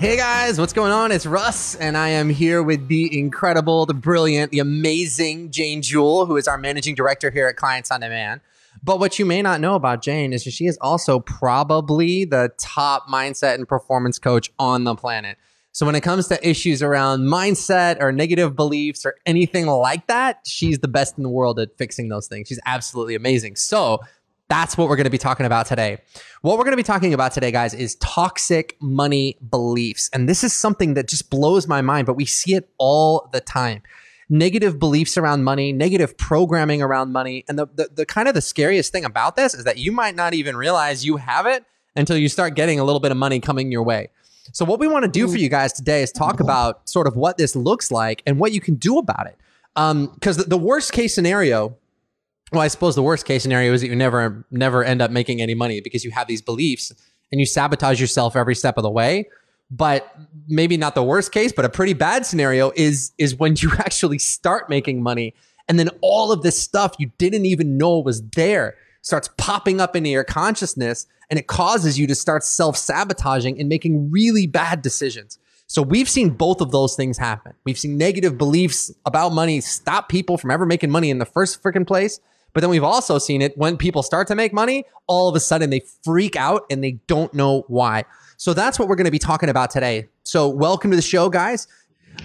Hey guys, what's going on? It's Russ, and I am here with the incredible, the brilliant, the amazing Jane Jewell, who is our managing director here at Clients on Demand. But what you may not know about Jane is that she is also probably the top mindset and performance coach on the planet. So when it comes to issues around mindset or negative beliefs or anything like that, she's the best in the world at fixing those things. She's absolutely amazing. So that's what we're going to be talking about today. What we're going to be talking about today, guys, is toxic money beliefs. And this is something that just blows my mind, but we see it all the time. Negative beliefs around money, negative programming around money. And the, the, the kind of the scariest thing about this is that you might not even realize you have it until you start getting a little bit of money coming your way. So, what we want to do for you guys today is talk about sort of what this looks like and what you can do about it. Because um, the, the worst case scenario well, I suppose the worst case scenario is that you never never end up making any money because you have these beliefs and you sabotage yourself every step of the way. But maybe not the worst case, but a pretty bad scenario is is when you actually start making money and then all of this stuff you didn't even know was there starts popping up into your consciousness and it causes you to start self-sabotaging and making really bad decisions. So we've seen both of those things happen. We've seen negative beliefs about money stop people from ever making money in the first freaking place. But then we've also seen it when people start to make money, all of a sudden they freak out and they don't know why. So that's what we're going to be talking about today. So welcome to the show, guys.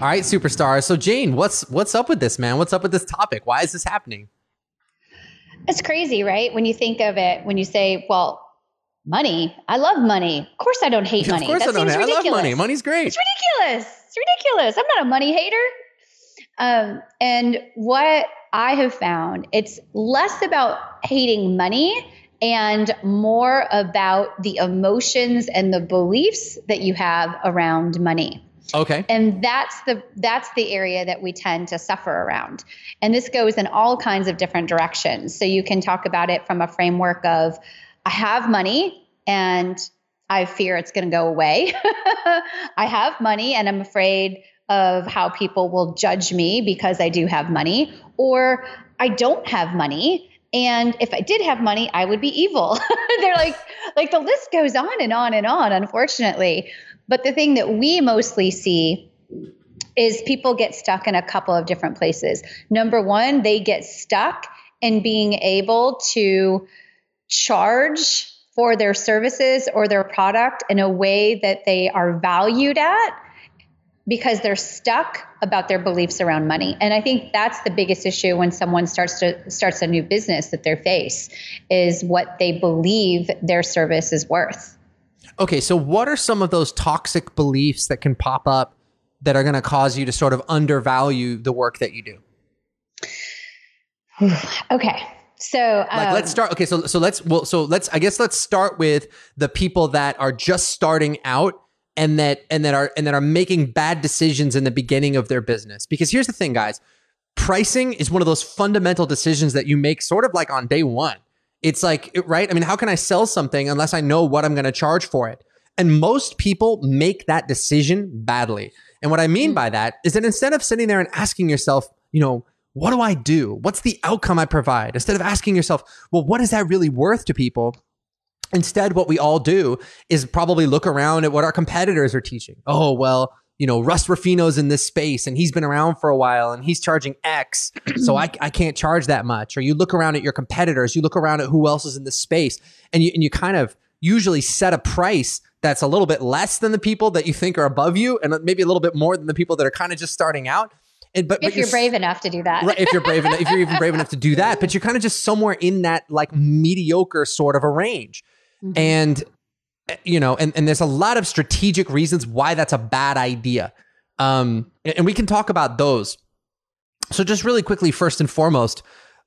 All right, superstars. So Jane, what's what's up with this, man? What's up with this topic? Why is this happening? It's crazy, right? When you think of it, when you say, well, money, I love money. Of course I don't hate money. Of course that I don't. Hate. I love money. Money's great. It's ridiculous. It's ridiculous. I'm not a money hater. Um, and what I have found it's less about hating money and more about the emotions and the beliefs that you have around money. Okay. And that's the that's the area that we tend to suffer around. And this goes in all kinds of different directions. So you can talk about it from a framework of I have money and I fear it's going to go away. I have money and I'm afraid of how people will judge me because I do have money, or I don't have money. And if I did have money, I would be evil. They're like, like the list goes on and on and on, unfortunately. But the thing that we mostly see is people get stuck in a couple of different places. Number one, they get stuck in being able to charge for their services or their product in a way that they are valued at because they're stuck about their beliefs around money. And i think that's the biggest issue when someone starts to starts a new business that they face is what they believe their service is worth. Okay so what are some of those toxic beliefs that can pop up that are going to cause you to sort of undervalue the work that you do? Okay so um, like let's um, start okay so so let's well so let's i guess let's start with the people that are just starting out and that and that are and that are making bad decisions in the beginning of their business. Because here's the thing, guys. Pricing is one of those fundamental decisions that you make sort of like on day 1. It's like, right? I mean, how can I sell something unless I know what I'm going to charge for it? And most people make that decision badly. And what I mean mm. by that is that instead of sitting there and asking yourself, you know, what do I do? What's the outcome I provide? Instead of asking yourself, well, what is that really worth to people? Instead, what we all do is probably look around at what our competitors are teaching. Oh, well, you know, Russ Ruffino's in this space and he's been around for a while and he's charging X. so I, I can't charge that much. Or you look around at your competitors, you look around at who else is in this space and you, and you kind of usually set a price that's a little bit less than the people that you think are above you and maybe a little bit more than the people that are kind of just starting out. And, but, if but you're, you're, brave enough to do that, right, if you're brave enough, if you're even brave enough to do that, but you're kind of just somewhere in that like mediocre sort of a range. Mm-hmm. And you know, and, and there's a lot of strategic reasons why that's a bad idea. Um, and we can talk about those. So just really quickly, first and foremost,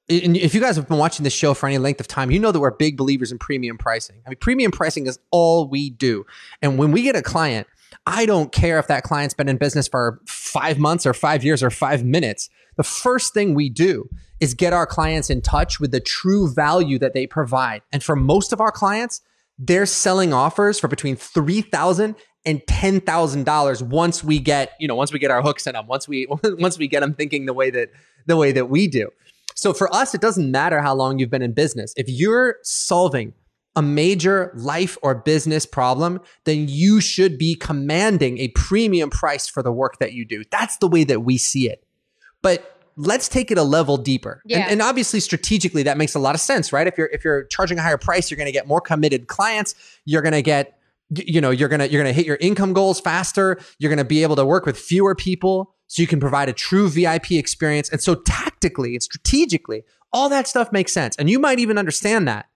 if you guys have been watching this show for any length of time, you know that we're big believers in premium pricing. I mean, premium pricing is all we do. And when we get a client, I don't care if that client's been in business for five months or five years or five minutes. The first thing we do is get our clients in touch with the true value that they provide. And for most of our clients, they're selling offers for between $3,000 and $10,000 once we get, you know, once we get our hooks in them, once we, once we get them thinking the way that, the way that we do. So for us, it doesn't matter how long you've been in business. If you're solving a major life or business problem, then you should be commanding a premium price for the work that you do. That's the way that we see it. But let's take it a level deeper. Yeah. And, and, obviously strategically that makes a lot of sense, right? If you're if you're charging a higher price, you're going to get more committed clients, you're going to get you know, you're going to you're going to hit your income goals faster, you're going to be able to work with fewer people so you can provide a true VIP experience. And so tactically and strategically, all that stuff makes sense. And you might even understand that.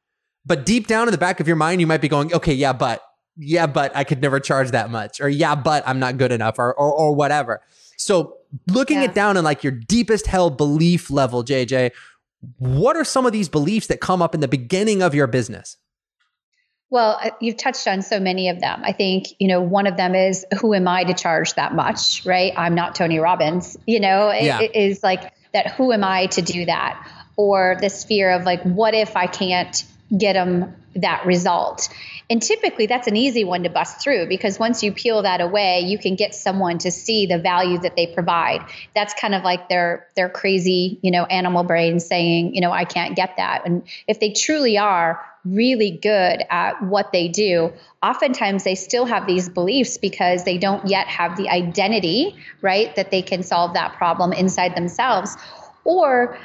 But deep down in the back of your mind, you might be going, okay, yeah, but, yeah, but I could never charge that much. Or yeah, but I'm not good enough or, or, or whatever. So looking yeah. it down in like your deepest held belief level, JJ, what are some of these beliefs that come up in the beginning of your business? Well, you've touched on so many of them. I think, you know, one of them is who am I to charge that much, right? I'm not Tony Robbins, you know, yeah. it, it is like that who am I to do that? Or this fear of like, what if I can't get them that result? And typically that's an easy one to bust through because once you peel that away, you can get someone to see the value that they provide. That's kind of like their their crazy, you know, animal brain saying, you know, I can't get that. And if they truly are really good at what they do, oftentimes they still have these beliefs because they don't yet have the identity, right, that they can solve that problem inside themselves. Or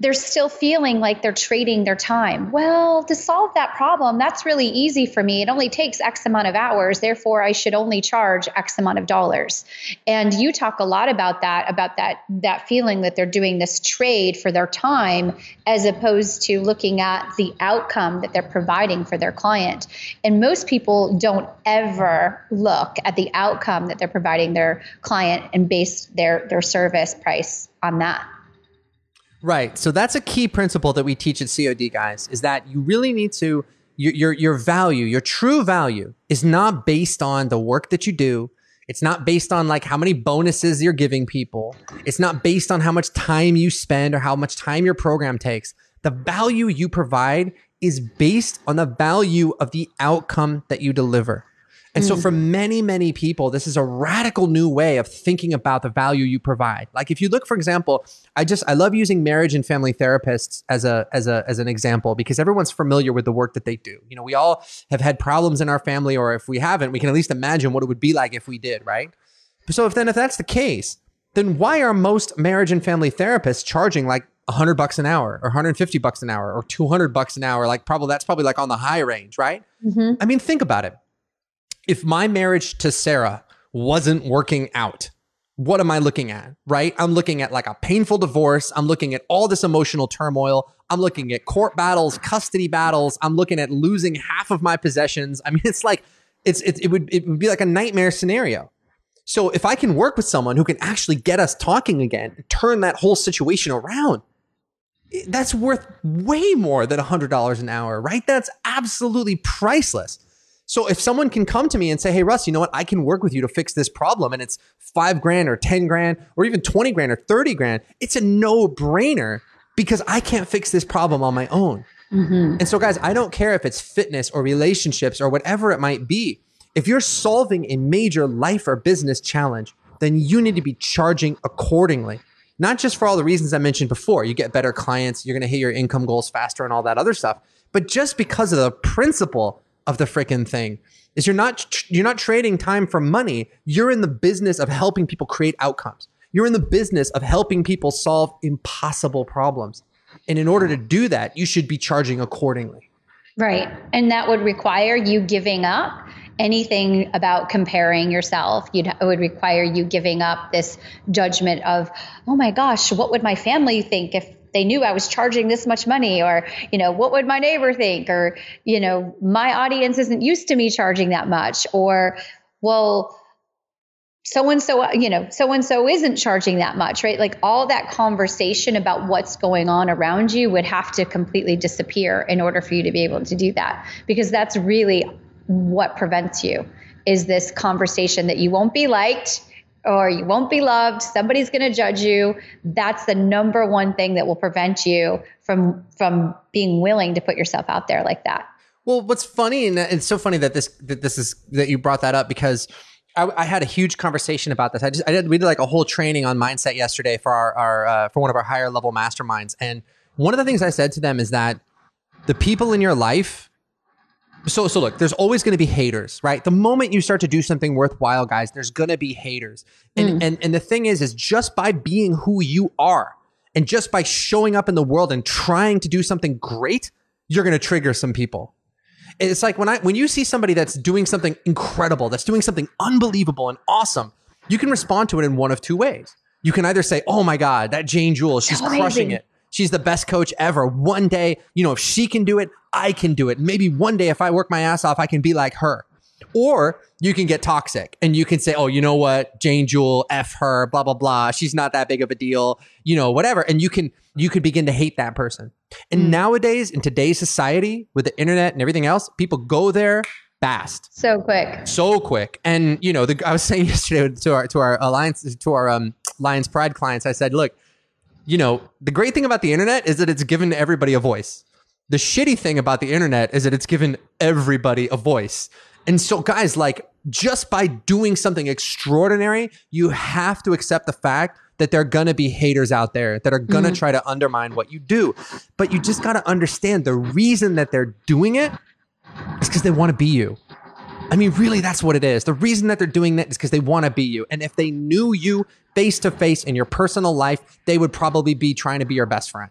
they're still feeling like they're trading their time. Well, to solve that problem, that's really easy for me. It only takes X amount of hours. Therefore, I should only charge X amount of dollars. And you talk a lot about that, about that, that feeling that they're doing this trade for their time as opposed to looking at the outcome that they're providing for their client. And most people don't ever look at the outcome that they're providing their client and base their, their service price on that. Right. So that's a key principle that we teach at COD, guys, is that you really need to your your your value, your true value is not based on the work that you do. It's not based on like how many bonuses you're giving people. It's not based on how much time you spend or how much time your program takes. The value you provide is based on the value of the outcome that you deliver. And mm. so for many, many people, this is a radical new way of thinking about the value you provide. Like if you look, for example, I just I love using marriage and family therapists as a as a as an example because everyone's familiar with the work that they do. You know, we all have had problems in our family, or if we haven't, we can at least imagine what it would be like if we did, right? So if then if that's the case, then why are most marriage and family therapists charging like 100 bucks an hour or 150 bucks an hour or 200 bucks an hour like probably that's probably like on the high range right mm-hmm. i mean think about it if my marriage to Sarah wasn't working out, what am I looking at? Right? I'm looking at like a painful divorce. I'm looking at all this emotional turmoil. I'm looking at court battles, custody battles. I'm looking at losing half of my possessions. I mean, it's like it's, it, it would it would be like a nightmare scenario. So if I can work with someone who can actually get us talking again, turn that whole situation around, that's worth way more than $100 an hour, right? That's absolutely priceless. So if someone can come to me and say, Hey, Russ, you know what? I can work with you to fix this problem and it's five grand or 10 grand or even 20 grand or 30 grand, it's a no brainer because I can't fix this problem on my own. Mm-hmm. And so, guys, I don't care if it's fitness or relationships or whatever it might be. If you're solving a major life or business challenge, then you need to be charging accordingly. Not just for all the reasons I mentioned before. You get better clients, you're going to hit your income goals faster and all that other stuff. But just because of the principle of the freaking thing is you're not you're not trading time for money. You're in the business of helping people create outcomes. You're in the business of helping people solve impossible problems. And in order to do that you should be charging accordingly. Right. And that would require you giving up anything about comparing yourself. You'd, it would require you giving up this judgment of oh my gosh what would my family think if they knew I was charging this much money or, you know, what would my neighbor think? Or, you know, my audience isn't used to me charging that much. Or, well, so and so, you know, so and so isn't charging that much, right? Like all that conversation about what's going on around you would have to completely disappear in order for you to be able to do that. Because that's really what prevents you is this conversation that you won't be liked or you won't be loved somebody's going to judge you that's the number one thing that will prevent you from from being willing to put yourself out there like that well what's funny and it's so funny that this that this is that you brought that up because I, I, had a huge conversation about this. I just I did we did like a whole training on mindset yesterday for our, our uh, for one of our higher level masterminds, and one of the things I said to them is that the people in your life. So so look, there's always going to be haters, right? The moment you start to do something worthwhile, guys, there's going to be haters, and mm. and and the thing is, is just by being who you are, and just by showing up in the world and trying to do something great, you're going to trigger some people it's like when I when you see somebody that's doing something incredible, that's doing something unbelievable and awesome, you can respond to it in one of two ways. You can either say, "Oh my God, that Jane Jewell she's crushing it. She's the best coach ever. One day, you know, if she can do it, I can do it. Maybe one day, if I work my ass off, I can be like her." Or you can get toxic and you can say, oh, you know what? Jane Jewell, F her, blah, blah, blah. She's not that big of a deal, you know, whatever. And you can, you could begin to hate that person. And mm. nowadays, in today's society, with the internet and everything else, people go there fast. So quick. So quick. And, you know, the, I was saying yesterday to our, to our alliance, to our um, Lions Pride clients, I said, look, you know, the great thing about the internet is that it's given everybody a voice. The shitty thing about the internet is that it's given everybody a voice. And so, guys, like just by doing something extraordinary, you have to accept the fact that there are going to be haters out there that are going to mm-hmm. try to undermine what you do. But you just got to understand the reason that they're doing it is because they want to be you. I mean, really, that's what it is. The reason that they're doing that is because they want to be you. And if they knew you face to face in your personal life, they would probably be trying to be your best friend.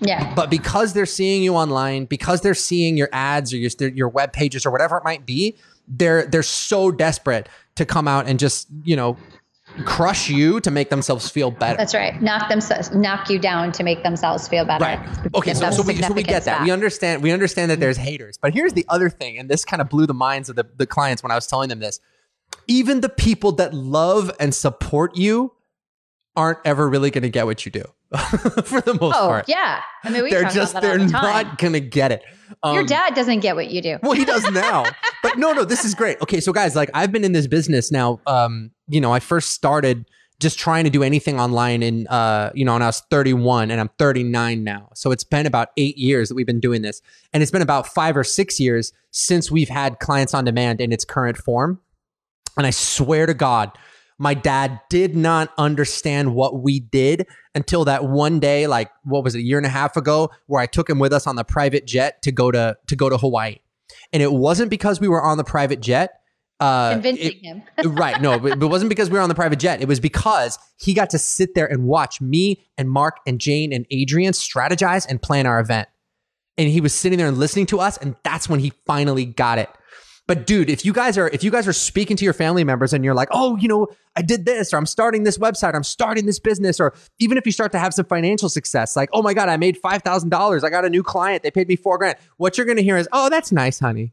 Yeah. But because they're seeing you online, because they're seeing your ads or your your web pages or whatever it might be, they're they're so desperate to come out and just you know crush you to make themselves feel better. That's right. Knock them knock you down to make themselves feel better. Right. Okay. So, so, we, so we get that. that. We understand. We understand that there's haters. But here's the other thing, and this kind of blew the minds of the, the clients when I was telling them this. Even the people that love and support you aren't ever really going to get what you do for the most oh, part. Yeah. I mean, they're just, they're the not going to get it. Um, Your dad doesn't get what you do. well, he does now. but no, no, this is great. Okay. So guys, like I've been in this business now. Um, you know, I first started just trying to do anything online in, uh, you know, when I was 31 and I'm 39 now. So it's been about eight years that we've been doing this. And it's been about five or six years since we've had clients on demand in its current form. And I swear to God, my dad did not understand what we did until that one day, like what was it, a year and a half ago, where I took him with us on the private jet to go to to go to Hawaii. And it wasn't because we were on the private jet. Uh, Convincing it, him. right. No, it wasn't because we were on the private jet. It was because he got to sit there and watch me and Mark and Jane and Adrian strategize and plan our event. And he was sitting there and listening to us. And that's when he finally got it. But dude, if you guys are if you guys are speaking to your family members and you're like, "Oh, you know, I did this or I'm starting this website, or, I'm starting this business," or even if you start to have some financial success, like, "Oh my god, I made $5,000. I got a new client. They paid me 4 grand." What you're going to hear is, "Oh, that's nice, honey."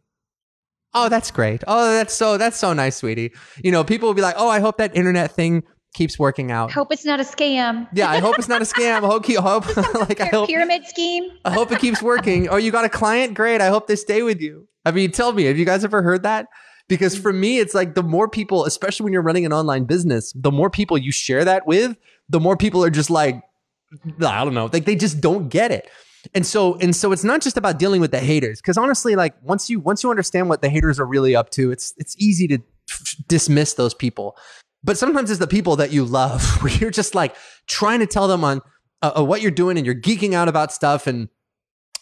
Oh, that's great. Oh, that's so that's so nice, sweetie. You know, people will be like, "Oh, I hope that internet thing keeps working out. Hope it's not a scam. Yeah, I hope it's not a scam. Hope, hope like I hope pyramid scheme. I hope it keeps working. Oh, you got a client? Great. I hope they stay with you. I mean, tell me, have you guys ever heard that? Because for me, it's like the more people, especially when you're running an online business, the more people you share that with, the more people are just like, I don't know, like they just don't get it. And so, and so it's not just about dealing with the haters. Cause honestly, like once you, once you understand what the haters are really up to, it's, it's easy to dismiss those people. But sometimes it's the people that you love where you're just like trying to tell them on uh, uh, what you're doing and you're geeking out about stuff and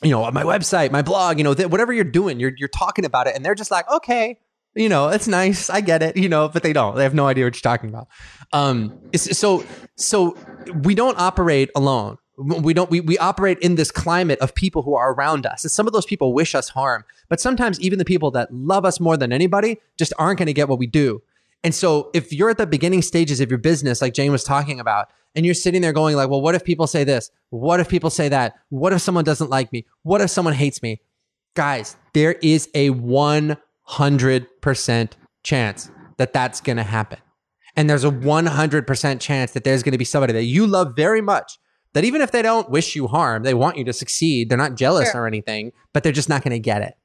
you know my website, my blog, you know th- whatever you're doing, you're you're talking about it and they're just like, "Okay, you know, it's nice. I get it, you know, but they don't. They have no idea what you're talking about. Um so so we don't operate alone we don't we, we operate in this climate of people who are around us and some of those people wish us harm but sometimes even the people that love us more than anybody just aren't going to get what we do and so if you're at the beginning stages of your business, like Jane was talking about, and you're sitting there going like, well, what if people say this? What if people say that? What if someone doesn't like me? What if someone hates me? Guys, there is a 100% chance that that's going to happen. And there's a 100% chance that there's going to be somebody that you love very much that even if they don't wish you harm, they want you to succeed. They're not jealous Sure. or anything, but they're just not going to get it.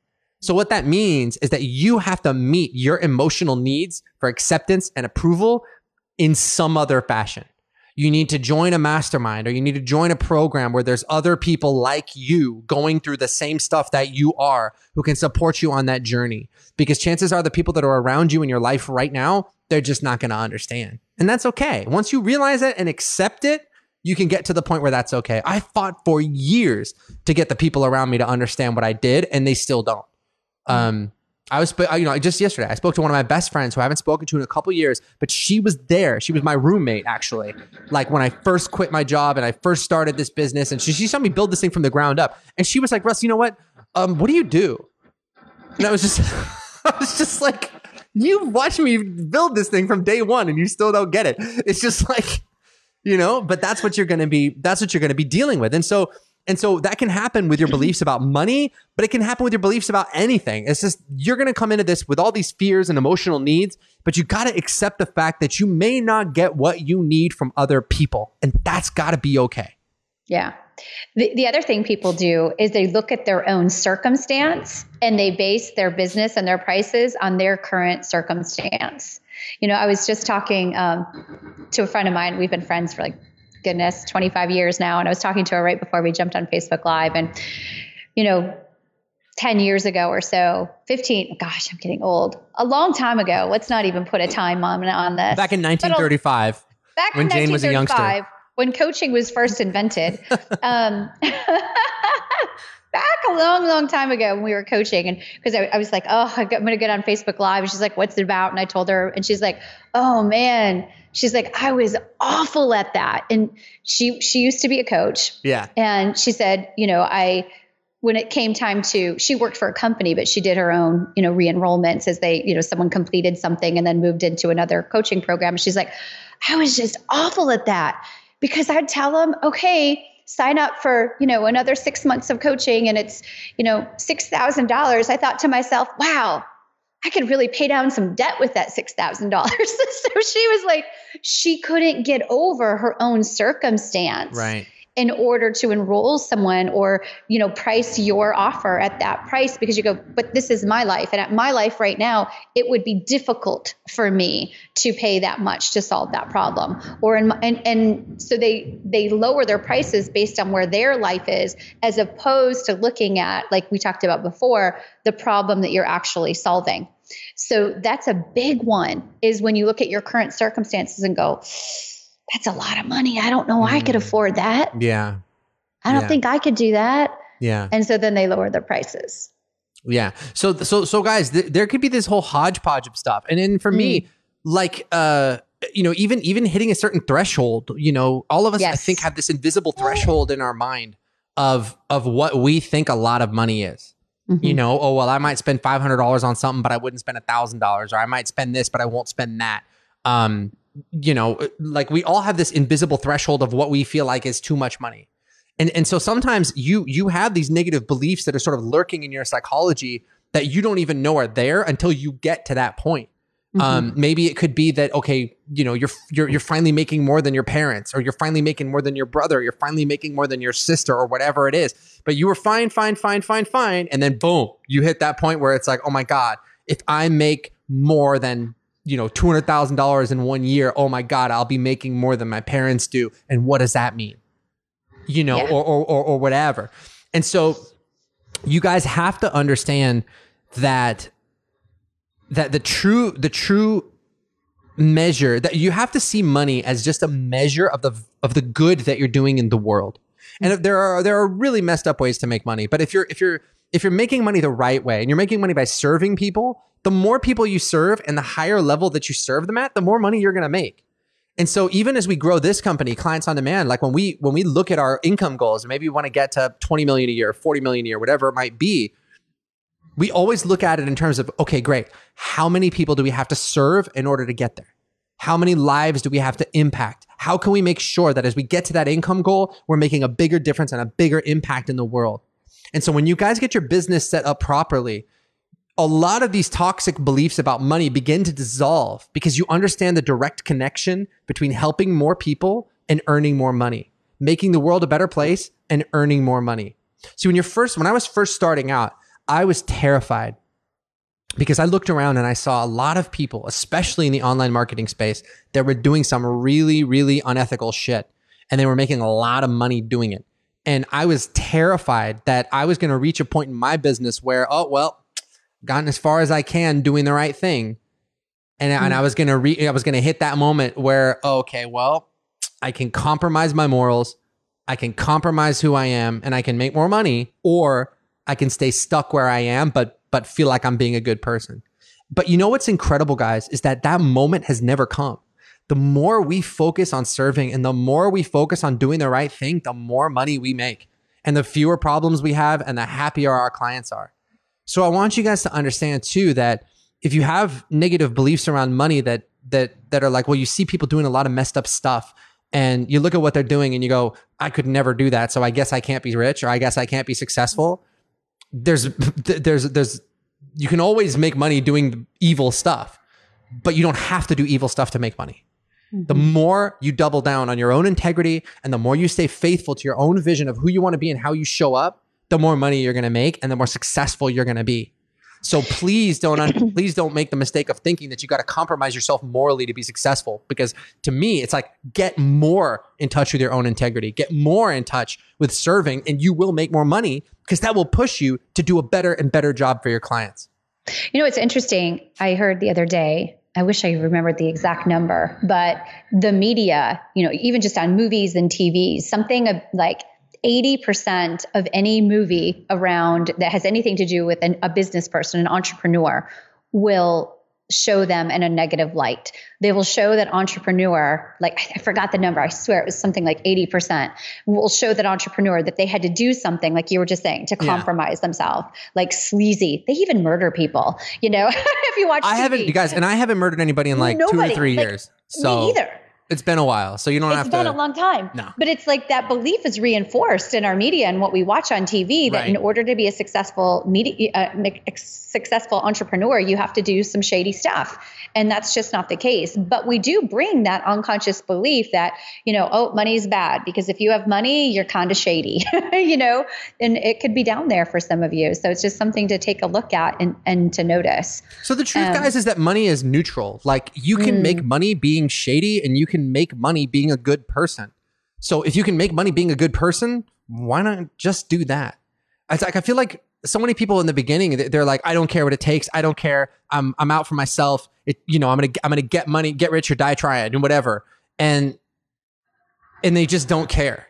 So what that means is that you have to meet your emotional needs for acceptance and approval in some other fashion. You need to join a mastermind or you need to join a program where there's other people like you going through the same stuff that you are who can support you on that journey. Because chances are the people that are around you in your life right now, they're just not going to understand. And that's okay. Once you realize it and accept it, you can get to the point where that's okay. I fought for years to get the people around me to understand what I did, and they still don't. Um, I was, you know, just yesterday, I spoke to one of my best friends who I haven't spoken to in a couple years, but she was there. She was my roommate, actually. Like when I first quit my job and I first started this business, and she, she saw me build this thing from the ground up. And she was like, Russ, you know what? Um, what do you do? And I was just, I was just like, you've watched me build this thing from day one, and you still don't get it. It's just like, you know, but that's what you're going to be. That's what you're going to be dealing with, and so. And so that can happen with your beliefs about money, but it can happen with your beliefs about anything. It's just you're going to come into this with all these fears and emotional needs, but you got to accept the fact that you may not get what you need from other people. And that's got to be okay. Yeah. The, the other thing people do is they look at their own circumstance and they base their business and their prices on their current circumstance. You know, I was just talking um, to a friend of mine. We've been friends for like, goodness, 25 years now. And I was talking to her right before we jumped on Facebook Live. And, you know, 10 years ago or so, 15, gosh, I'm getting old. A long time ago. Let's not even put a time on, on this. Back in 1935, back when in Jane was a youngster. 1935, when coaching was first invented. um, back a long, long time ago when we were coaching, and because I, I was like, oh, I'm going to get on Facebook Live, and she's like, what's it about? And I told her, and she's like, oh man, she's like, I was awful at that, and she she used to be a coach, yeah, and she said, you know, I when it came time to she worked for a company but she did her own you know re-enrollments as they you know someone completed something and then moved into another coaching program. She's like i was just awful at that. Because i'd tell them okay sign up for you know another six months of coaching and it's you know $6000 i thought to myself wow i could really pay down some debt with that $6000 so she was like she couldn't get over her own circumstance right. In order to enroll someone or you know price your offer at that price because you go but this is my life and at my life right now it would be difficult for me to pay that much to solve that problem. Or in and and so they they lower their prices based on where their life is as opposed to looking at like we talked about before the problem that you're actually solving. So that's a big one is when you look at your current circumstances and go that's a lot of money. I don't know I could Mm. afford that. Yeah. I don't Yeah. think I could do that. Yeah. And so then they lower their prices. Yeah. So so so guys, th- there could be this whole hodgepodge of stuff. And then for Mm. me, like uh you know, even even hitting a certain threshold, you know, all of us I think have this invisible threshold in our mind of of what we think a lot of money is. You Mhm. know, oh well, I might spend five hundred dollars on something, but I wouldn't spend a thousand dollars, or I might spend this, but I won't spend that. Um, you know, like we all have this invisible threshold of what we feel like is too much money. And and so sometimes you you have these negative beliefs that are sort of lurking in your psychology that you don't even know are there until you get to that point. Mhm. Um, maybe it could be that okay, you know, you're you're you're finally making more than your parents, or you're finally making more than your brother, you're finally making more than your sister, or whatever it is. But you were fine, fine, fine, fine, fine, and then boom, you hit that point where it's like, oh my god, if I make more than you know two hundred thousand dollars in one year, oh my god, I'll be making more than my parents do, and what does that mean? You know, Yeah. or, or or or whatever. And so, you guys have to understand that that the true the true measure that you have to see money as just a measure of the of the good that you're doing in the world. And there are there are really messed up ways to make money, but if you're if you're if you're making money the right way and you're making money by serving people, the more people you serve and the higher level that you serve them at, the more money you're going to make. And so even as we grow this company, clients on demand, like when we when we look at our income goals, maybe we want to get to 20 million a year, 40 million a year, whatever it might be, we always look at it in terms of okay, great. How many people do we have to serve in order to get there? How many lives do we have to impact? How can we make sure that as we get to that income goal, we're making a bigger difference and a bigger impact in the world? And so when you guys get your business set up properly, a lot of these toxic beliefs about money begin to dissolve because you understand the direct connection between helping more people and earning more money, making the world a better place and earning more money. So when you're first, when I was first starting out, I was terrified because I looked around and I saw a lot of people, especially in the online marketing space, that were doing some really, really unethical shit. And they were making a lot of money doing it. And I was terrified that I was going to reach a point in my business where, oh, well, gotten as far as I can doing the right thing. And, mm-hmm. and I was going to re- I was going to hit that moment where, oh, okay, well, I can compromise my morals. I can compromise who I am and I can make more money or I can stay stuck where I am, but but feel like I'm being a good person. But you know what's incredible, guys, is that that moment has never come. The more we focus on serving and the more we focus on doing the right thing, the more money we make and the fewer problems we have and the happier our clients are. So I want you guys to understand too that if you have negative beliefs around money that that that are like, well, you see people doing a lot of messed up stuff and you look at what they're doing and you go, I could never do that, so I guess I can't be rich or I guess I can't be successful there's there's there's you can always make money doing evil stuff, but you don't have to do evil stuff to make money. Mm-hmm. The more you double down on your own integrity and the more you stay faithful to your own vision of who you want to be and how you show up, the more money you're going to make and the more successful you're going to be. So please don't un- please don't make the mistake of thinking that you got to compromise yourself morally to be successful because to me it's like get more in touch with your own integrity. Get more in touch with serving and you will make more money because that will push you to do a better and better job for your clients. You know, it's interesting. I heard the other day I wish I remembered the exact number, but the media, you know, even just on movies and TVs, something of like 80% of any movie around that has anything to do with an, a business person, an entrepreneur, will show them in a negative light. They will show that entrepreneur, like I forgot the number, I swear it was something like 80%, will show that entrepreneur that they had to do something, like you were just saying, to compromise yeah. themselves, like sleazy. They even murder people, you know, if you watch I TV. haven't, you guys, and I haven't murdered anybody in like Nobody, two or three like, years. So me either. It's been a while, so you don't it's have to. It's been a long time. No, but it's like that belief is reinforced in our media and what we watch on TV. That right. in order to be a successful media, uh, successful entrepreneur, you have to do some shady stuff, and that's just not the case. But we do bring that unconscious belief that you know, oh, money's bad because if you have money, you're kind of shady, you know, and it could be down there for some of you. So it's just something to take a look at and and to notice. So the truth, um, guys, is that money is neutral. Like you can mm. make money being shady, and you can can make money being a good person. So if you can make money being a good person, why not just do that? It's like I feel like so many people in the beginning they're like, I don't care what it takes. I don't care. I'm I'm out for myself. It, you know, I'm gonna I'm gonna get money, get rich or die trying, and whatever. And and they just don't care.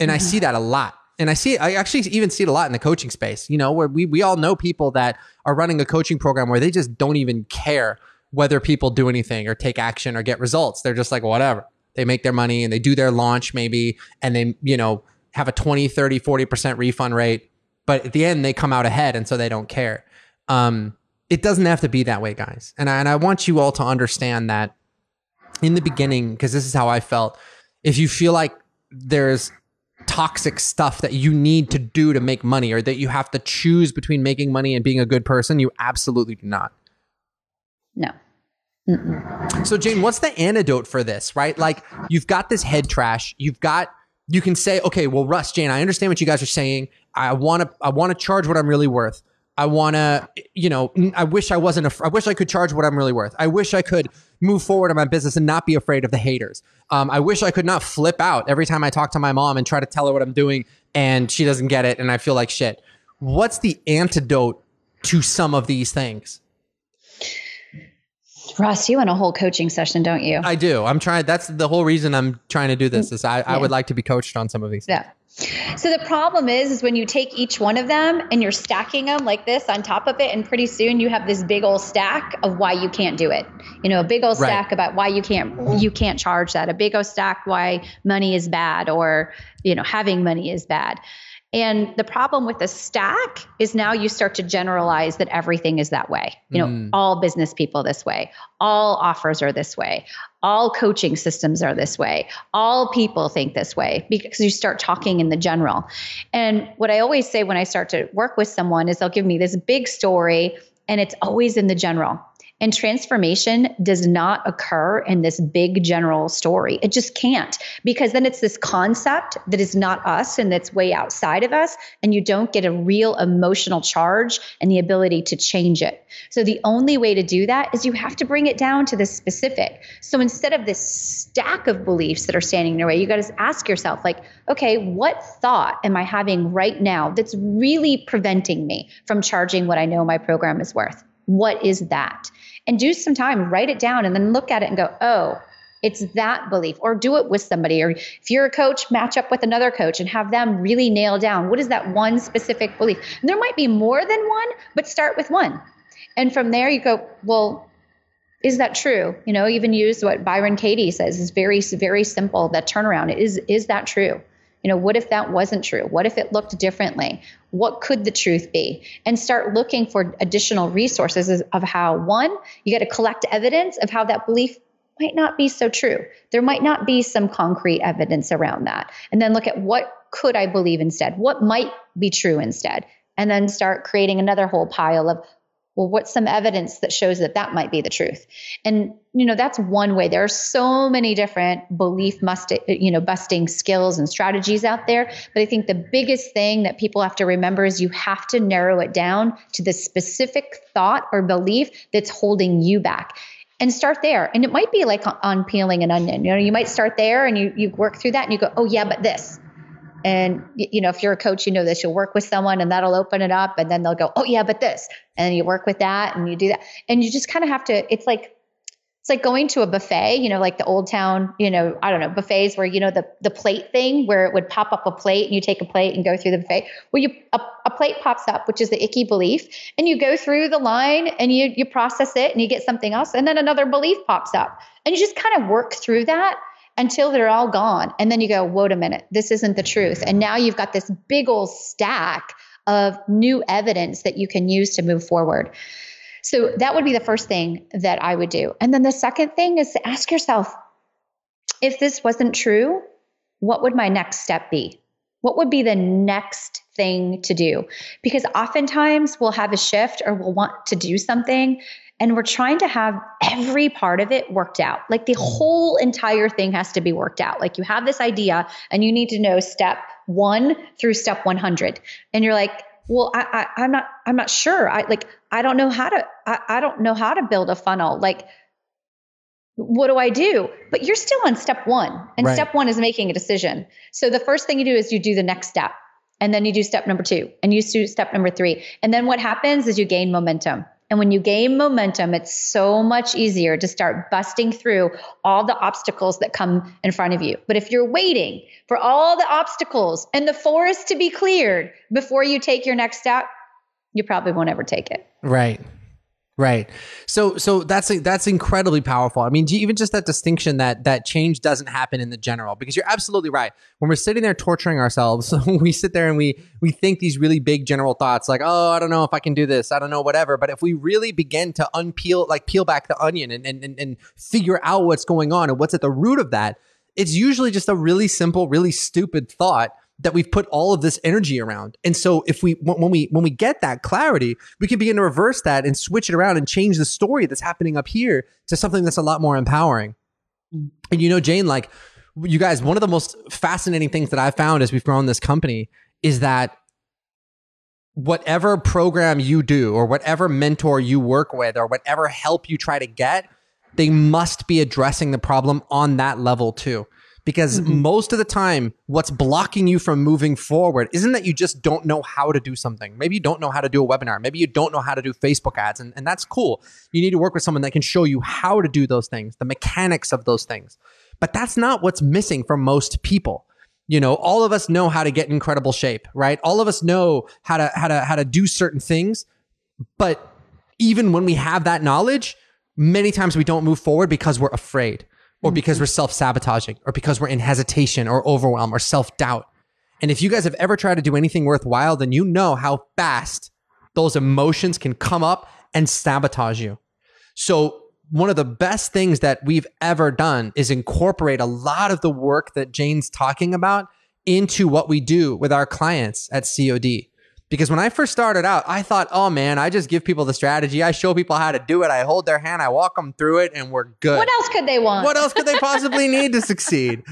And mm-hmm. I see that a lot. And I see I actually even see it a lot in the coaching space. You know, where we we all know people that are running a coaching program where they just don't even care whether people do anything or take action or get results. They're just like, whatever. They make their money and they do their launch maybe, and they, you know, have a 20, 30, 40% refund rate. But at the end, they come out ahead. And so they don't care. Um, it doesn't have to be that way, guys. And I, and I want you all to understand that in the beginning, because this is how I felt. If you feel like there's toxic stuff that you need to do to make money or that you have to choose between making money and being a good person, you absolutely do not. No. Mm-mm. So, Jane, what's the antidote for this, right? Like, you've got this head trash. You've got, you can say, okay, well, Russ, Jane, I understand what you guys are saying. I want to, I want to charge what I'm really worth. I want to, you know, I wish I wasn't, af- I wish I could charge what I'm really worth. I wish I could move forward in my business and not be afraid of the haters. Um, I wish I could not flip out every time I talk to my mom and try to tell her what I'm doing and she doesn't get it and I feel like shit. What's the antidote to some of these things? Russ, you want a whole coaching session, don't you? I do. I'm trying. That's the whole reason I'm trying to do this. Is I, yeah. I would like to be coached on some of these. Yeah. So the problem is, is when you take each one of them and you're stacking them like this on top of it, and pretty soon you have this big old stack of why you can't do it. You know, a big old stack right. about why you can't you can't charge that. A big old stack why money is bad, or you know, having money is bad. And the problem with the stack is now you start to generalize that everything is that way. You know, mm. all business people this way, all offers are this way, all coaching systems are this way, all people think this way because you start talking in the general. And what I always say when I start to work with someone is they'll give me this big story and it's always in the general. And transformation does not occur in this big general story. It just can't because then it's this concept that is not us and that's way outside of us. And you don't get a real emotional charge and the ability to change it. So the only way to do that is you have to bring it down to the specific. So instead of this stack of beliefs that are standing in your way, you got to ask yourself, like, okay, what thought am I having right now that's really preventing me from charging what I know my program is worth? What is that? And do some time, write it down, and then look at it and go, oh, it's that belief. Or do it with somebody. Or if you're a coach, match up with another coach and have them really nail down what is that one specific belief. And there might be more than one, but start with one. And from there, you go, well, is that true? You know, even use what Byron Katie says is very, very simple. That turnaround is is that true? You know, what if that wasn't true? What if it looked differently? What could the truth be? And start looking for additional resources of how one, you got to collect evidence of how that belief might not be so true. There might not be some concrete evidence around that. And then look at what could I believe instead? What might be true instead? And then start creating another whole pile of well what's some evidence that shows that that might be the truth? And you know that's one way. There are so many different belief must you know busting skills and strategies out there. But i think the biggest thing that people have to remember is you have to narrow it down to the specific thought or belief that's holding you back. And start there. And it might be like on peeling an onion. You know you might start there and you you work through that and you go oh yeah but this and you know, if you're a coach, you know this. You'll work with someone, and that'll open it up, and then they'll go, "Oh yeah, but this," and you work with that, and you do that, and you just kind of have to. It's like it's like going to a buffet, you know, like the old town, you know, I don't know, buffets where you know the the plate thing where it would pop up a plate and you take a plate and go through the buffet. Well, you a, a plate pops up, which is the icky belief, and you go through the line and you you process it and you get something else, and then another belief pops up, and you just kind of work through that until they're all gone. And then you go, wait a minute, this isn't the truth. And now you've got this big old stack of new evidence that you can use to move forward. So that would be the first thing that I would do. And then the second thing is to ask yourself if this wasn't true, what would my next step be? What would be the next thing to do? Because oftentimes we'll have a shift or we'll want to do something and we're trying to have every part of it worked out. Like the whole entire thing has to be worked out. Like you have this idea and you need to know step one through step 100. And you're like, well, I, I, am not, I'm not sure. I like, I don't know how to, I, I don't know how to build a funnel. Like, what do I do? But you're still on step one. And right. step one is making a decision. So the first thing you do is you do the next step. And then you do step number two and you do step number three. And then what happens is you gain momentum. And when you gain momentum, it's so much easier to start busting through all the obstacles that come in front of you. But if you're waiting for all the obstacles and the forest to be cleared before you take your next step, you probably won't ever take it. Right. Right. So so that's that's incredibly powerful. I mean, even just that distinction that that change doesn't happen in the general because you're absolutely right. When we're sitting there torturing ourselves, we sit there and we we think these really big general thoughts like, "Oh, I don't know if I can do this. I don't know whatever." But if we really begin to unpeel like peel back the onion and and and, and figure out what's going on and what's at the root of that, it's usually just a really simple, really stupid thought that we've put all of this energy around. And so if we when we when we get that clarity, we can begin to reverse that and switch it around and change the story that's happening up here to something that's a lot more empowering. And you know, Jane, like you guys, one of the most fascinating things that I've found as we've grown this company is that whatever program you do or whatever mentor you work with or whatever help you try to get, they must be addressing the problem on that level too because mm-hmm. most of the time what's blocking you from moving forward isn't that you just don't know how to do something. Maybe you don't know how to do a webinar. Maybe you don't know how to do facebook ads and, and that's cool. You need to work with someone that can show you how to do those things the mechanics of those things. But that's not what's missing for most people. You know all of us know how to get in incredible shape right? All of us know how to how to how to do certain things. But even when we have that knowledge many times we don't move forward because we're afraid or mm-hmm. because we're self sabotaging, or because we're in hesitation or overwhelm or self doubt. And if you guys have ever tried to do anything worthwhile, then you know how fast those emotions can come up and sabotage you. So, one of the best things that we've ever done is incorporate a lot of the work that Jane's talking about into what we do with our clients at COD Because when I first started out, I thought, oh man, I just give people the strategy. I show people how to do it. I hold their hand, I walk them through it, and we're good. What else could they want? What else could they possibly need to succeed?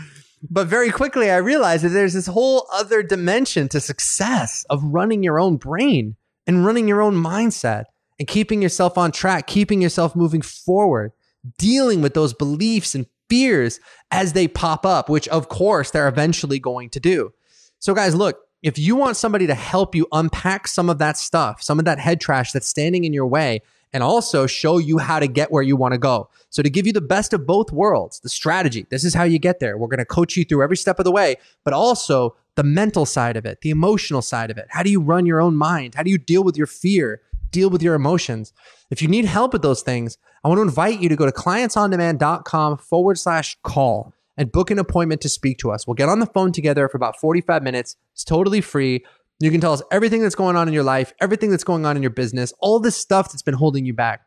But very quickly, I realized that there's this whole other dimension to success of running your own brain and running your own mindset and keeping yourself on track, keeping yourself moving forward, dealing with those beliefs and fears as they pop up, which of course they're eventually going to do. So, guys, look, if you want somebody to help you unpack some of that stuff, some of that head trash that's standing in your way, and also show you how to get where you want to go. So, to give you the best of both worlds, the strategy, this is how you get there. We're going to coach you through every step of the way, but also the mental side of it, the emotional side of it. How do you run your own mind? How do you deal with your fear, deal with your emotions? If you need help with those things, I want to invite you to go to clientsondemand.com forward slash call and book an appointment to speak to us. We'll get on the phone together for about 45 minutes. It's totally free. You can tell us everything that's going on in your life, everything that's going on in your business, all this stuff that's been holding you back.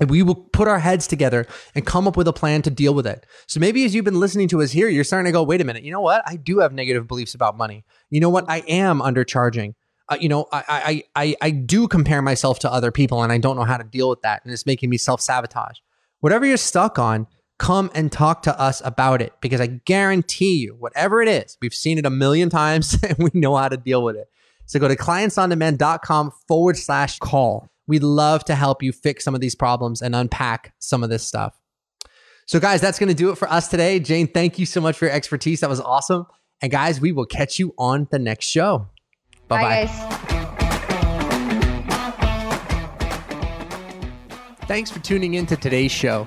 And we will put our heads together and come up with a plan to deal with it. So maybe as you've been listening to us here, you're starting to go, wait a minute, you know what? I do have negative beliefs about money. You know what? I am undercharging. Uh, you know, I, I, I, I do compare myself to other people and I don't know how to deal with that. And it's making me self sabotage. Whatever you're stuck on, come and talk to us about it because I guarantee you, whatever it is, we've seen it a million times and we know how to deal with it. So go to clientsondemand.com forward slash call. We'd love to help you fix some of these problems and unpack some of this stuff. So, guys, that's going to do it for us today. Jane, thank you so much for your expertise. That was awesome. And, guys, we will catch you on the next show. Bye bye. Thanks for tuning in to today's show.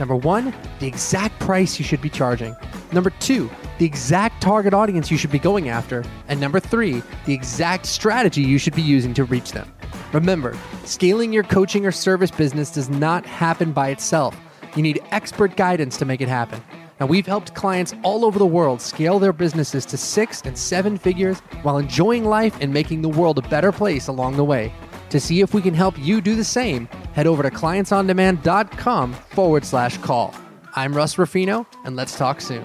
Number one, the exact price you should be charging. Number two, the exact target audience you should be going after. And number three, the exact strategy you should be using to reach them. Remember, scaling your coaching or service business does not happen by itself. You need expert guidance to make it happen. Now, we've helped clients all over the world scale their businesses to six and seven figures while enjoying life and making the world a better place along the way. To see if we can help you do the same, head over to clientsondemand.com forward slash call. I'm Russ Ruffino, and let's talk soon.